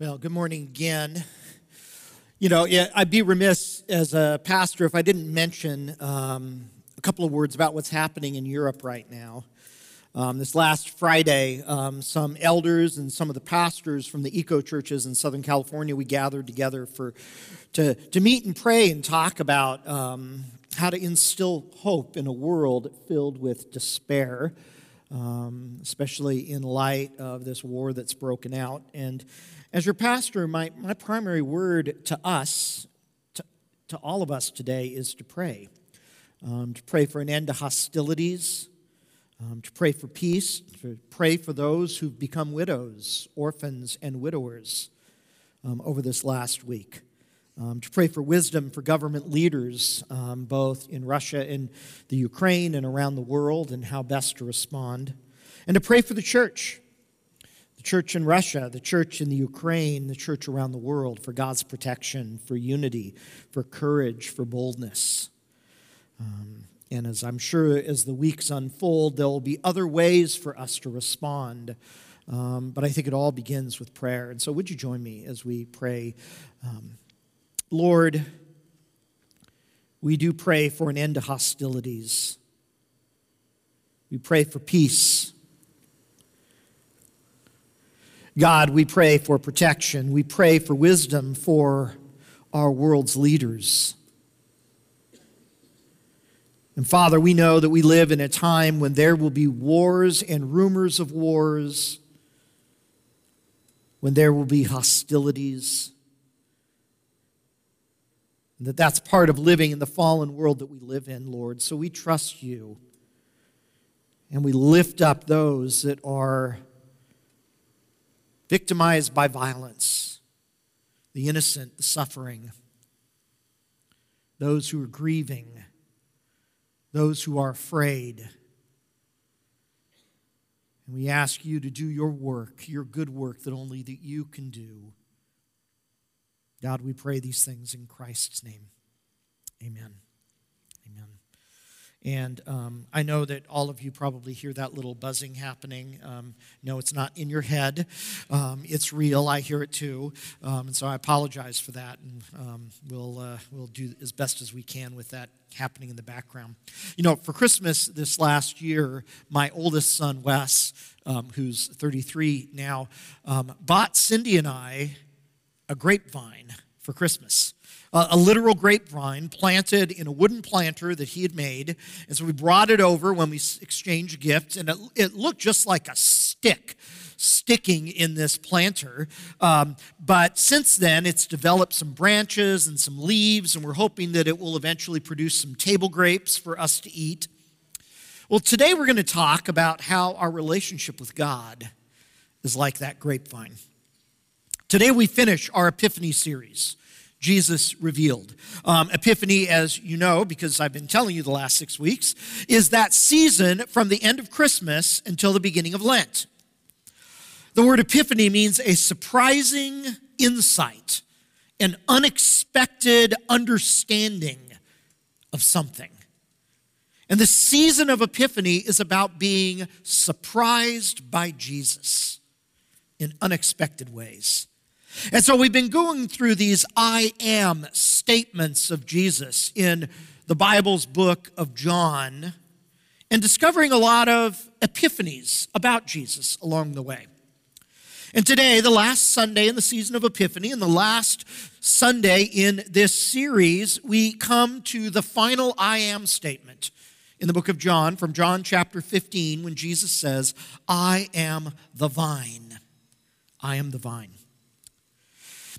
Well, good morning again. You know, yeah, I'd be remiss as a pastor if I didn't mention um, a couple of words about what's happening in Europe right now. Um, this last Friday, um, some elders and some of the pastors from the ECO churches in Southern California, we gathered together for to, to meet and pray and talk about um, how to instill hope in a world filled with despair, um, especially in light of this war that's broken out. And as your pastor, my, my primary word to us, to, to all of us today, is to pray. Um, to pray for an end to hostilities, um, to pray for peace, to pray for those who've become widows, orphans, and widowers um, over this last week. Um, to pray for wisdom for government leaders, um, both in Russia and the Ukraine and around the world, and how best to respond. And to pray for the church, the church in Russia, the church in the Ukraine, the church around the world for God's protection, for unity, for courage, for boldness. Um, and as I'm sure as the weeks unfold, there will be other ways for us to respond. Um, but I think it all begins with prayer. And so, would you join me as we pray? Um, Lord, we do pray for an end to hostilities. We pray for peace. God, we pray for protection. We pray for wisdom for our world's leaders. And Father, we know that we live in a time when there will be wars and rumors of wars, when there will be hostilities. And that that's part of living in the fallen world that we live in, Lord. So we trust you. And we lift up those that are victimized by violence, the innocent, the suffering, those who are grieving, those who are afraid. And we ask you to do your work, your good work that only that you can do. God, we pray these things in Christ's name. Amen. Amen. And um, I know that all of you probably hear that little buzzing happening. Um, no, it's not in your head, um, it's real. I hear it too. Um, and so I apologize for that. And um, we'll, uh, we'll do as best as we can with that happening in the background. You know, for Christmas this last year, my oldest son, Wes, um, who's 33 now, bought Cindy and I a grapevine for Christmas a literal grapevine planted in a wooden planter that he had made. And so we brought it over when we exchanged gifts, and it, it looked just like a stick sticking in this planter. Um, but since then, it's developed some branches and some leaves, and we're hoping that it will eventually produce some table grapes for us to eat. Well, today we're going to talk about how our relationship with God is like that grapevine. Today we finish our Epiphany series. Jesus revealed. Um, Epiphany, as you know, because I've been telling you the last six weeks, is that season from the end of Christmas until the beginning of Lent. The word epiphany means a surprising insight, an unexpected understanding of something. And the season of Epiphany is about being surprised by Jesus in unexpected ways. And so we've been going through these I am statements of Jesus in the Bible's book of John and discovering a lot of epiphanies about Jesus along the way. And today, the last Sunday in the season of Epiphany, and the last Sunday in this series, we come to the final I am statement in the book of John, from John chapter 15, when Jesus says, I am the vine. I am the vine.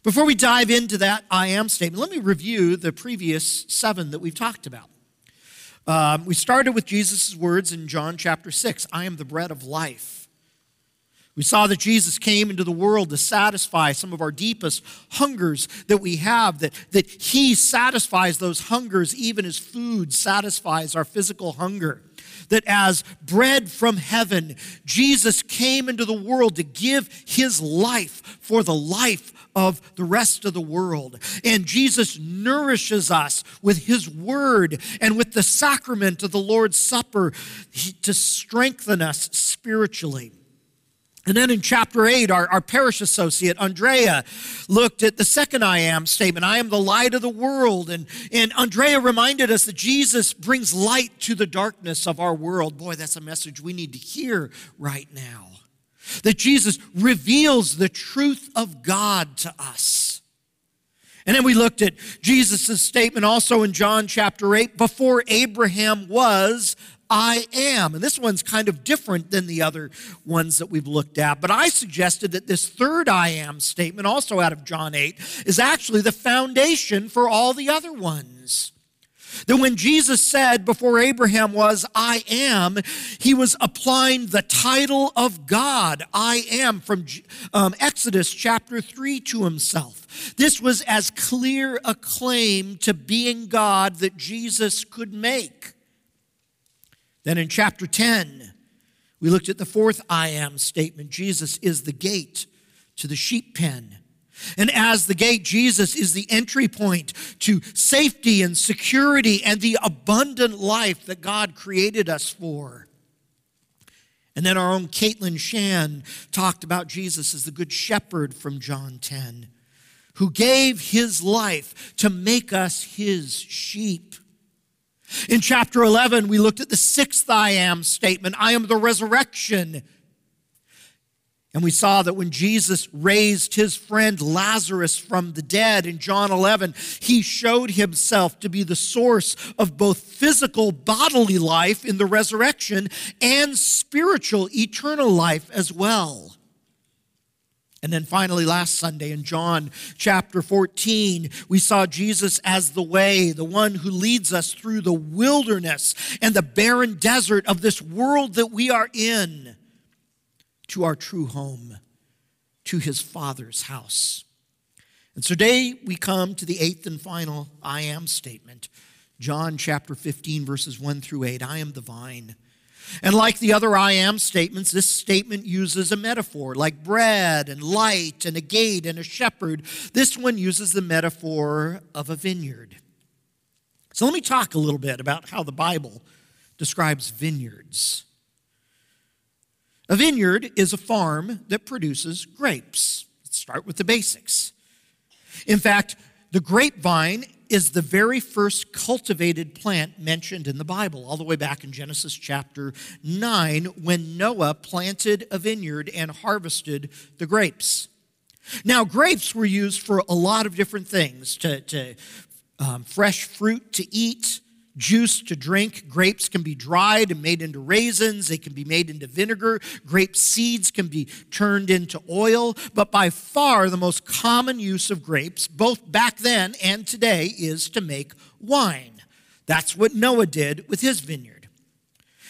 Before we dive into that I am statement, let me review the previous seven that we've talked about. Um, we started with Jesus' words in John chapter 6 I am the bread of life. We saw that Jesus came into the world to satisfy some of our deepest hungers that we have, that, that He satisfies those hungers even as food satisfies our physical hunger. That as bread from heaven, Jesus came into the world to give His life for the life of the rest of the world. And Jesus nourishes us with his word and with the sacrament of the Lord's Supper to strengthen us spiritually. And then in chapter 8, our, our parish associate, Andrea, looked at the second I am statement I am the light of the world. And, and Andrea reminded us that Jesus brings light to the darkness of our world. Boy, that's a message we need to hear right now. That Jesus reveals the truth of God to us. And then we looked at Jesus' statement also in John chapter 8 before Abraham was, I am. And this one's kind of different than the other ones that we've looked at. But I suggested that this third I am statement, also out of John 8, is actually the foundation for all the other ones. That when Jesus said, before Abraham was, I am, he was applying the title of God, I am, from um, Exodus chapter 3 to himself. This was as clear a claim to being God that Jesus could make. Then in chapter 10, we looked at the fourth I am statement Jesus is the gate to the sheep pen. And as the gate, Jesus is the entry point to safety and security and the abundant life that God created us for. And then our own Caitlin Shan talked about Jesus as the good shepherd from John 10, who gave his life to make us his sheep. In chapter 11, we looked at the sixth I am statement I am the resurrection. And we saw that when Jesus raised his friend Lazarus from the dead in John 11, he showed himself to be the source of both physical bodily life in the resurrection and spiritual eternal life as well. And then finally, last Sunday in John chapter 14, we saw Jesus as the way, the one who leads us through the wilderness and the barren desert of this world that we are in to our true home, to his Father's house. And today we come to the eighth and final I am statement, John chapter 15, verses 1 through 8. I am the vine. And like the other I am statements, this statement uses a metaphor like bread and light and a gate and a shepherd. This one uses the metaphor of a vineyard. So let me talk a little bit about how the Bible describes vineyards. A vineyard is a farm that produces grapes. Let's start with the basics. In fact, the grapevine is the very first cultivated plant mentioned in the Bible, all the way back in Genesis chapter 9, when Noah planted a vineyard and harvested the grapes. Now, grapes were used for a lot of different things to, to um, fresh fruit to eat, juice to drink. Grapes can be dried and made into raisins, they can be made into vinegar. Grape seeds can be turned into oil. But by far, the most common use of grapes, both back then and today, is to make wine. That's what Noah did with his vineyard.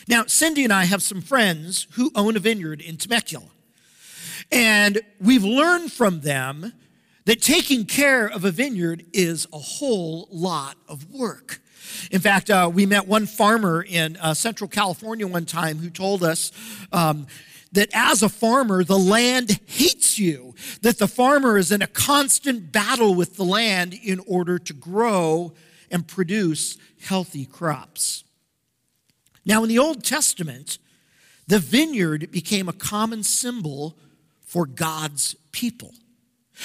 Now, Cindy and I have some friends who own a vineyard in Temecula. And we've learned from them that taking care of a vineyard is a whole lot of work. In fact, uh, we met one farmer in uh, Central California one time who told us um, that as a farmer, the land hates you, that the farmer is in a constant battle with the land in order to grow and produce healthy crops. Now, in the Old Testament, the vineyard became a common symbol for God's people.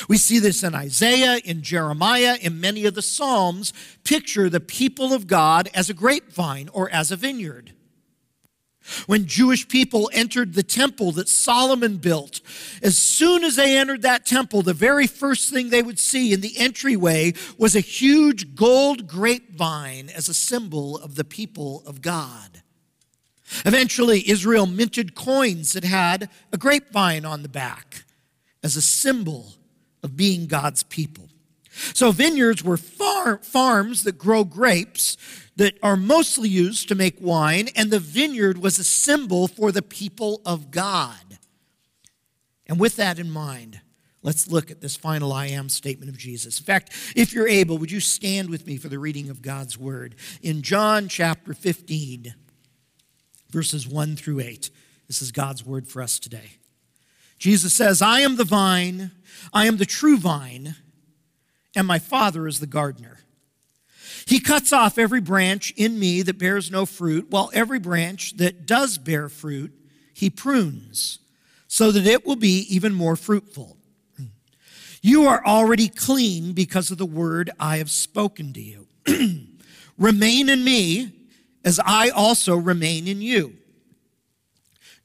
We see this in Isaiah, in Jeremiah, in many of the Psalms. Picture the people of God as a grapevine or as a vineyard. When Jewish people entered the temple that Solomon built, as soon as they entered that temple, the very first thing they would see in the entryway was a huge gold grapevine as a symbol of the people of God. Eventually, Israel minted coins that had a grapevine on the back as a symbol of being God's people. So, vineyards were far, farms that grow grapes that are mostly used to make wine, and the vineyard was a symbol for the people of God. And with that in mind, let's look at this final I am statement of Jesus. In fact, if you're able, would you stand with me for the reading of God's word? In John chapter 15, verses 1 through 8, this is God's word for us today. Jesus says, I am the vine, I am the true vine, and my Father is the gardener. He cuts off every branch in me that bears no fruit, while every branch that does bear fruit, he prunes so that it will be even more fruitful. You are already clean because of the word I have spoken to you. remain in me as I also remain in you.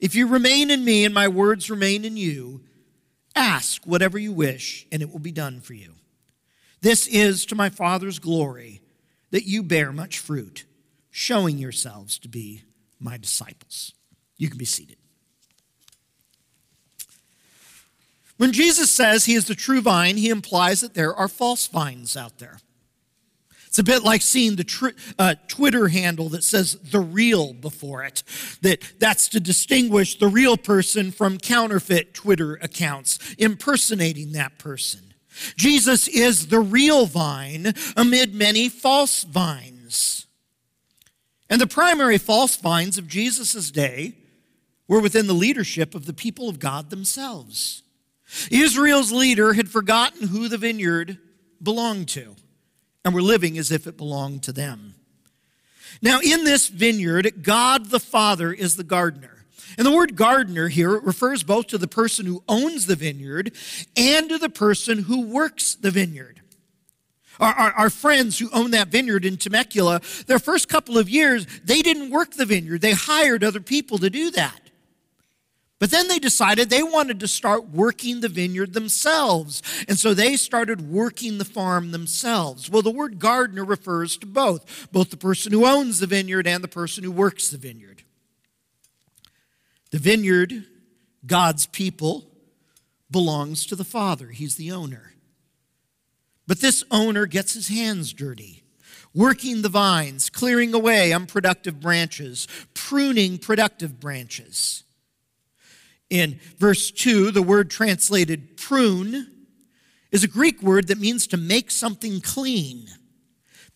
If you remain in me and my words remain in you, ask whatever you wish, and it will be done for you. This is to my Father's glory that you bear much fruit, showing yourselves to be my disciples. You can be seated. When Jesus says he is the true vine, he implies that there are false vines out there. It's a bit like seeing the tr- uh, Twitter handle that says the real before it. That that's to distinguish the real person from counterfeit Twitter accounts, impersonating that person. Jesus is the real vine amid many false vines. And the primary false vines of Jesus' day were within the leadership of the people of God themselves. Israel's leader had forgotten who the vineyard belonged to and were living as if it belonged to them. Now, in this vineyard, God the Father is the gardener. And the word gardener here refers both to the person who owns the vineyard and to the person who works the vineyard. Our, our, our, friends who own that vineyard in Temecula, their first couple of years, they didn't work the vineyard. They hired other people to do that. But then they decided they wanted to start working the vineyard themselves. And so they started working the farm themselves. Well, the word gardener refers to both, both the person who owns the vineyard and the person who works the vineyard. The vineyard, God's people, belongs to the Father. He's the owner. But this owner gets his hands dirty, working the vines, clearing away unproductive branches, pruning productive branches. In verse 2, the word translated prune is a Greek word that means to make something clean.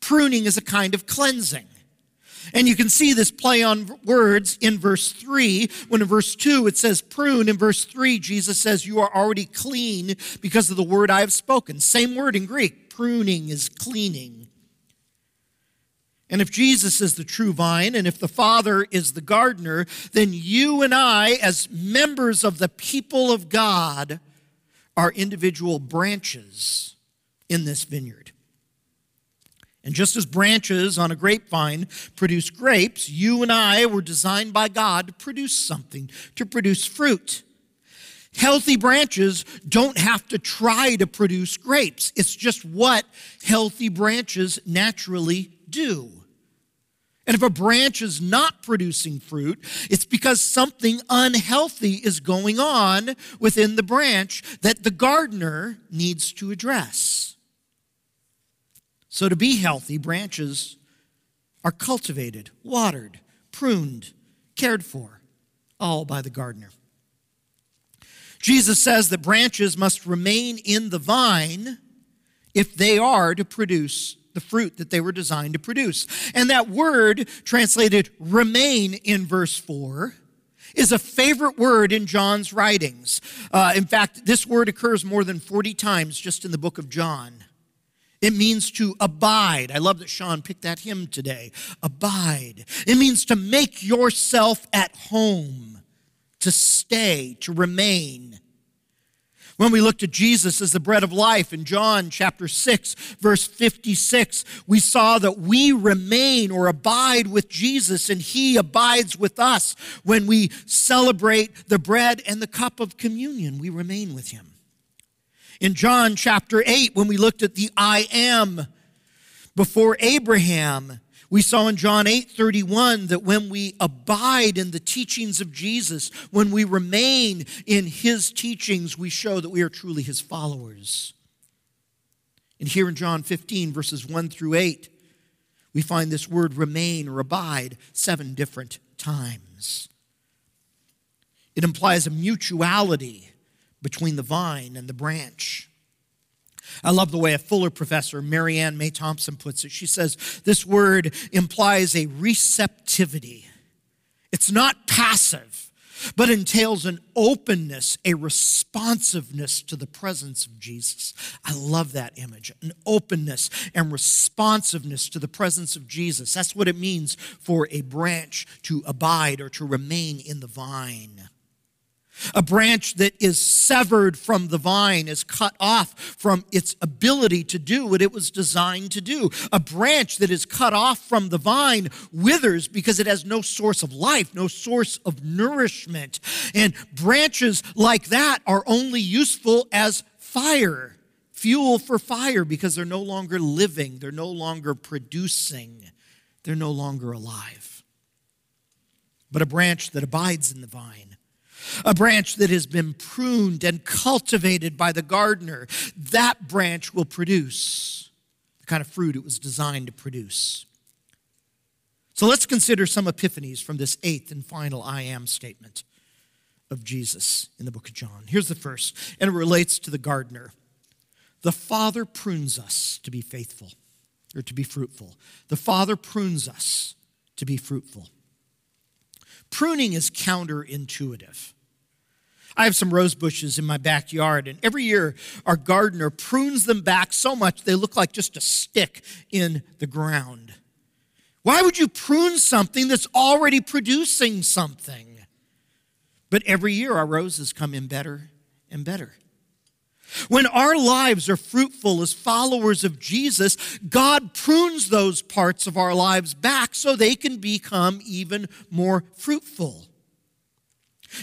Pruning is a kind of cleansing. And you can see this play on words in verse 3, when in verse 2 it says prune. In verse 3, Jesus says, You are already clean because of the word I have spoken. Same word in Greek. Pruning is cleaning. And if Jesus is the true vine and if the Father is the gardener, then you and I, as members of the people of God, are individual branches in this vineyard. And just as branches on a grapevine produce grapes, you and I were designed by God to produce something, to produce fruit. Healthy branches don't have to try to produce grapes. It's just what healthy branches naturally do. And if a branch is not producing fruit, it's because something unhealthy is going on within the branch that the gardener needs to address. So, to be healthy, branches are cultivated, watered, pruned, cared for, all by the gardener. Jesus says that branches must remain in the vine if they are to produce the fruit that they were designed to produce. And that word, translated remain in verse 4, is a favorite word in John's writings. Uh, in fact, this word occurs more than 40 times just in the book of John. It means to abide. I love that Sean picked that hymn today. Abide. It means to make yourself at home, to stay, to remain. When we looked at Jesus as the bread of life in John chapter 6, verse 56, we saw that we remain or abide with Jesus and he abides with us. When we celebrate the bread and the cup of communion, we remain with him. In John chapter 8, when we looked at the I am before Abraham, we saw in John 8 31 that when we abide in the teachings of Jesus, when we remain in his teachings, we show that we are truly his followers. And here in John 15, verses 1 through 8, we find this word remain or abide seven different times. It implies a mutuality between the vine and the branch. I love the way a Fuller professor, Marianne Meye Thompson, puts it. She says this word implies a receptivity. It's not passive, but entails an openness, a responsiveness to the presence of Jesus. I love that image an openness and responsiveness to the presence of Jesus. That's what it means for a branch to abide or to remain in the vine. A branch that is severed from the vine is cut off from its ability to do what it was designed to do. A branch that is cut off from the vine withers because it has no source of life, no source of nourishment. And branches like that are only useful as fire, fuel for fire, because they're no longer living, they're no longer producing, they're no longer alive. But a branch that abides in the vine a branch that has been pruned and cultivated by the gardener, that branch will produce the kind of fruit it was designed to produce. So let's consider some epiphanies from this eighth and final I am statement of Jesus in the book of John. Here's the first, and it relates to the gardener. The Father prunes us to be faithful or to be fruitful. The Father prunes us to be fruitful. Pruning is counterintuitive. I have some rose bushes in my backyard, and every year our gardener prunes them back so much they look like just a stick in the ground. Why would you prune something that's already producing something? But every year our roses come in better and better. When our lives are fruitful as followers of Jesus, God prunes those parts of our lives back so they can become even more fruitful.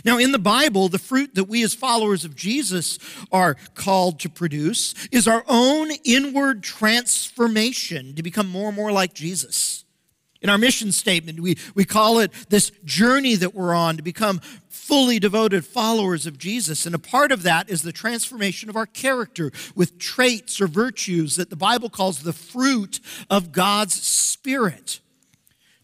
Now, in the Bible, the fruit that we as followers of Jesus are called to produce is our own inward transformation to become more and more like Jesus. In our mission statement, we, we call it this journey that we're on to become fully devoted followers of Jesus. And a part of that is the transformation of our character with traits or virtues that the Bible calls the fruit of God's Spirit.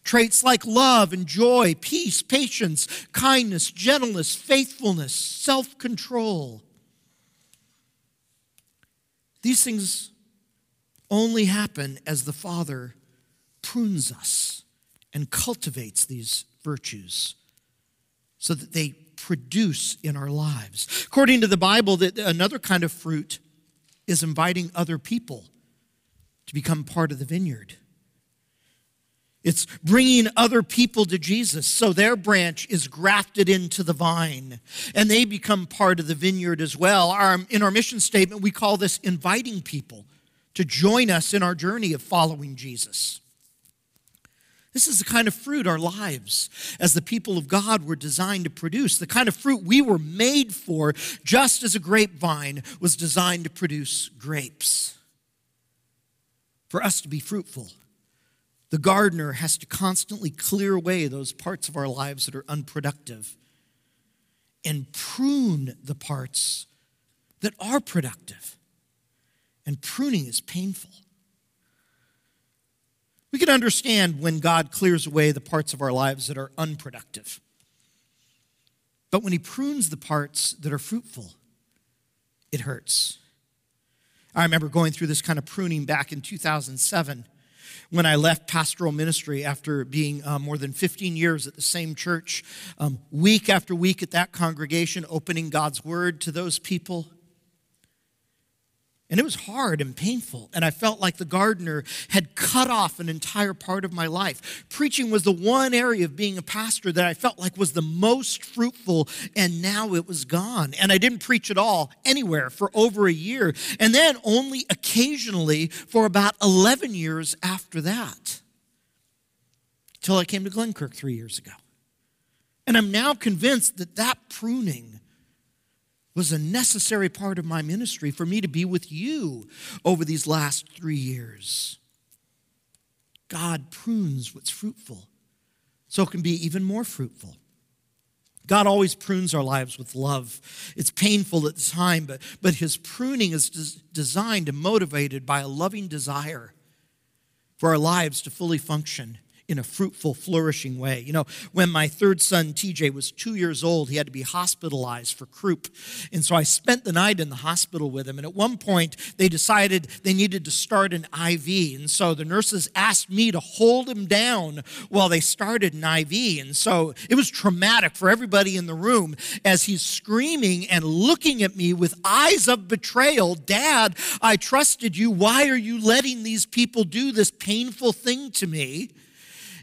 Traits like love and joy, peace, patience, kindness, gentleness, faithfulness, self control. These things only happen as the Father prunes us and cultivates these virtues so that they produce in our lives. According to the Bible, that another kind of fruit is inviting other people to become part of the vineyard. It's bringing other people to Jesus so their branch is grafted into the vine and they become part of the vineyard as well. Our, in our mission statement, we call this inviting people to join us in our journey of following Jesus. This is the kind of fruit our lives as the people of God were designed to produce, the kind of fruit we were made for, just as a grapevine was designed to produce grapes. For us to be fruitful the gardener has to constantly clear away those parts of our lives that are unproductive and prune the parts that are productive. And pruning is painful. We can understand when God clears away the parts of our lives that are unproductive. But when He prunes the parts that are fruitful, it hurts. I remember going through this kind of pruning back in 2007 when I left pastoral ministry after being uh, more than 15 years at the same church, um, week after week at that congregation, opening God's word to those people. And it was hard and painful. And I felt like the gardener had cut off an entire part of my life. Preaching was the one area of being a pastor that I felt like was the most fruitful, and now it was gone. And I didn't preach at all anywhere for over a year. And then only occasionally for about 11 years after that, until I came to Glenkirk three years ago. And I'm now convinced that that pruning was a necessary part of my ministry for me to be with you over these last three years. God prunes what's fruitful so it can be even more fruitful. God always prunes our lives with love. It's painful at the time, but, but his pruning is des- designed and motivated by a loving desire for our lives to fully function in a fruitful, flourishing way. You know, when my third son, TJ, was two years old, he had to be hospitalized for croup. And so I spent the night in the hospital with him. And at one point, they decided they needed to start an IV. And so the nurses asked me to hold him down while they started an IV. And so it was traumatic for everybody in the room as he's screaming and looking at me with eyes of betrayal Dad, I trusted you. Why are you letting these people do this painful thing to me?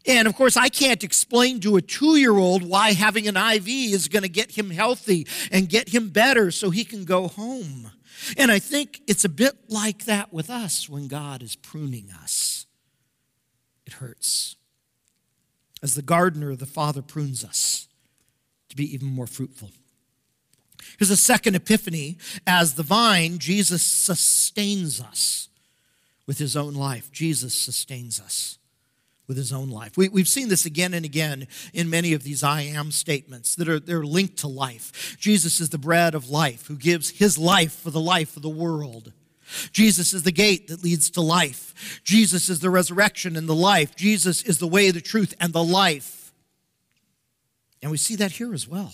And of course, I can't explain to a two year old why having an IV is going to get him healthy and get him better so he can go home. And I think it's a bit like that with us when God is pruning us. It hurts. As the gardener, the Father prunes us to be even more fruitful. Here's a second epiphany. As the vine, Jesus sustains us with his own life. Jesus sustains us with his own life. We, have seen this again and again in many of these I am statements that are they're linked to life. Jesus is the bread of life who gives his life for the life of the world. Jesus is the gate that leads to life. Jesus is the resurrection and the life. Jesus is the way, the truth, and the life. And we see that here as well.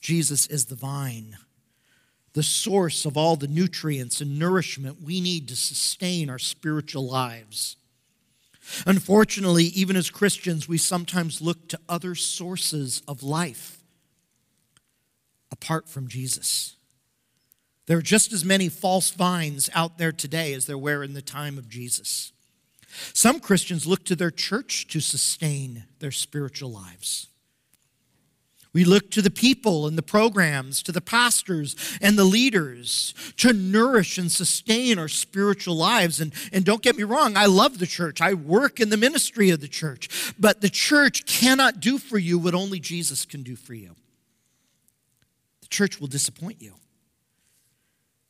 Jesus is the vine, the source of all the nutrients and nourishment we need to sustain our spiritual lives. Unfortunately, even as Christians, we sometimes look to other sources of life apart from Jesus. There are just as many false vines out there today as there were in the time of Jesus. Some Christians look to their church to sustain their spiritual lives. We look to the people and the programs, to the pastors and the leaders to nourish and sustain our spiritual lives. And, and don't get me wrong, I love the church. I work in the ministry of the church. But the church cannot do for you what only Jesus can do for you. The church will disappoint you,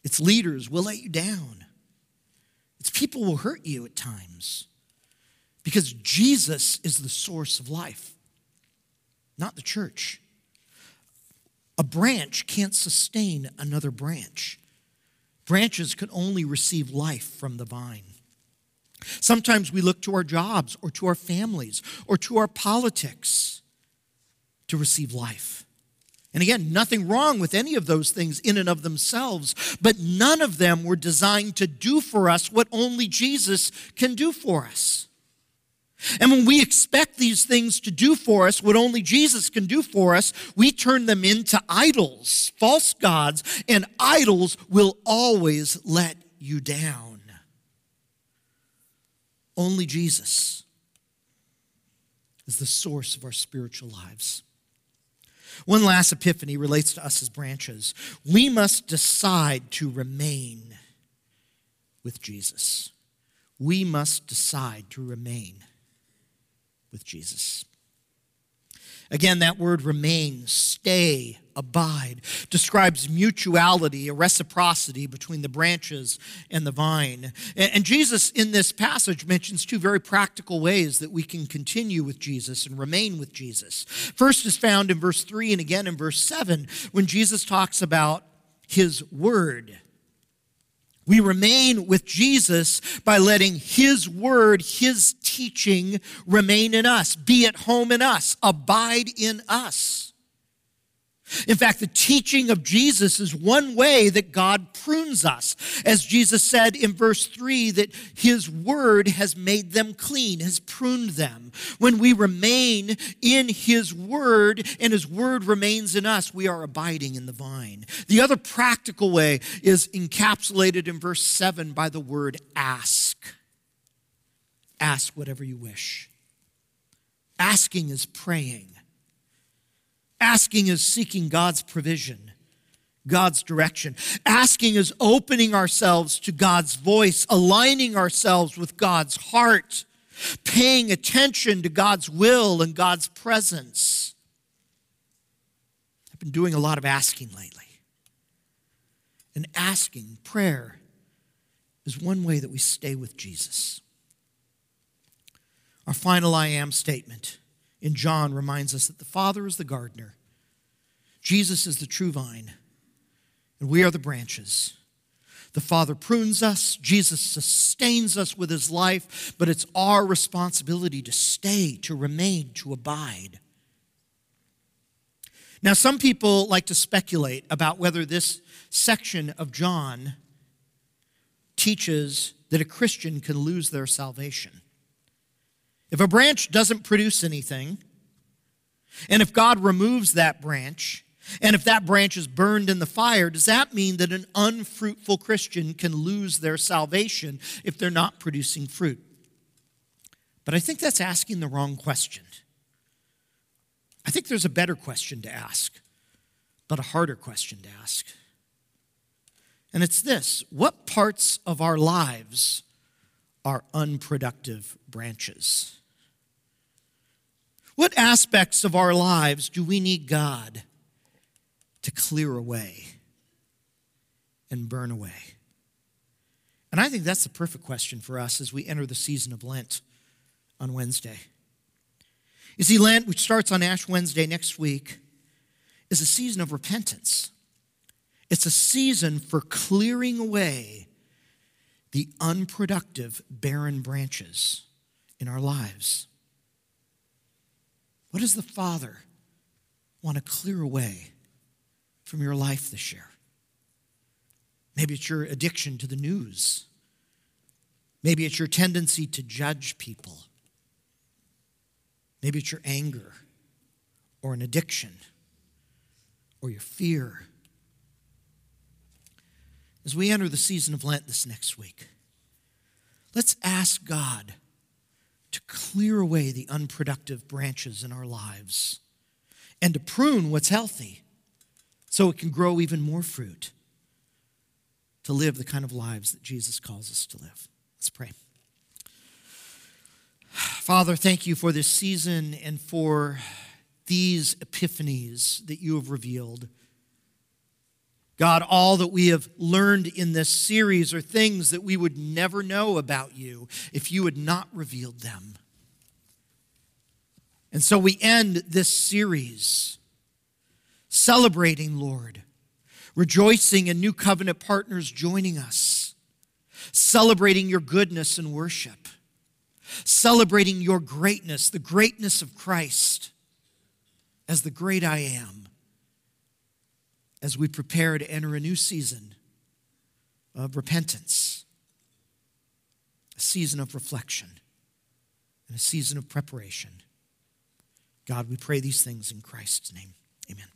its leaders will let you down, its people will hurt you at times because Jesus is the source of life, not the church. A branch can't sustain another branch. Branches can only receive life from the vine. Sometimes we look to our jobs or to our families or to our politics to receive life. And again, nothing wrong with any of those things in and of themselves, but none of them were designed to do for us what only Jesus can do for us. And when we expect these things to do for us what only Jesus can do for us, we turn them into idols, false gods, and idols will always let you down. Only Jesus is the source of our spiritual lives. One last epiphany relates to us as branches. We must decide to remain with Jesus. We must decide to remain with Jesus. Again, that word remain, stay, abide, describes mutuality, a reciprocity between the branches and the vine. And Jesus in this passage mentions two very practical ways that we can continue with Jesus and remain with Jesus. First is found in verse 3 and again in verse 7 when Jesus talks about his word. We remain with Jesus by letting His word, His teaching remain in us, be at home in us, abide in us. In fact, the teaching of Jesus is one way that God prunes us. As Jesus said in verse 3, that his word has made them clean, has pruned them. When we remain in his word and his word remains in us, we are abiding in the vine. The other practical way is encapsulated in verse 7 by the word ask. Ask whatever you wish. Asking is praying. Asking is seeking God's provision, God's direction. Asking is opening ourselves to God's voice, aligning ourselves with God's heart, paying attention to God's will and God's presence. I've been doing a lot of asking lately. And asking, prayer, is one way that we stay with Jesus. Our final I am statement in John reminds us that the Father is the gardener, Jesus is the true vine, and we are the branches. The Father prunes us, Jesus sustains us with his life, but it's our responsibility to stay, to remain, to abide. Now, some people like to speculate about whether this section of John teaches that a Christian can lose their salvation. If a branch doesn't produce anything, and if God removes that branch, and if that branch is burned in the fire, does that mean that an unfruitful Christian can lose their salvation if they're not producing fruit? But I think that's asking the wrong question. I think there's a better question to ask, but a harder question to ask. And it's this what parts of our lives are unproductive branches? What aspects of our lives do we need God to clear away and burn away? And I think that's the perfect question for us as we enter the season of Lent on Wednesday. You see, Lent, which starts on Ash Wednesday next week, is a season of repentance. It's a season for clearing away the unproductive, barren branches in our lives. What does the Father want to clear away from your life this year? Maybe it's your addiction to the news. Maybe it's your tendency to judge people. Maybe it's your anger or an addiction or your fear. As we enter the season of Lent this next week, let's ask God to clear away the unproductive branches in our lives and to prune what's healthy so it can grow even more fruit to live the kind of lives that Jesus calls us to live. Let's pray. Father, thank you for this season and for these epiphanies that you have revealed. God, all that we have learned in this series are things that we would never know about you if you had not revealed them. And so we end this series celebrating, Lord, rejoicing in new covenant partners joining us, celebrating your goodness and worship celebrating your greatness, the greatness of Christ as the great I am, as we prepare to enter a new season of repentance, a season of reflection, and a season of preparation. God, we pray these things in Christ's name. Amen.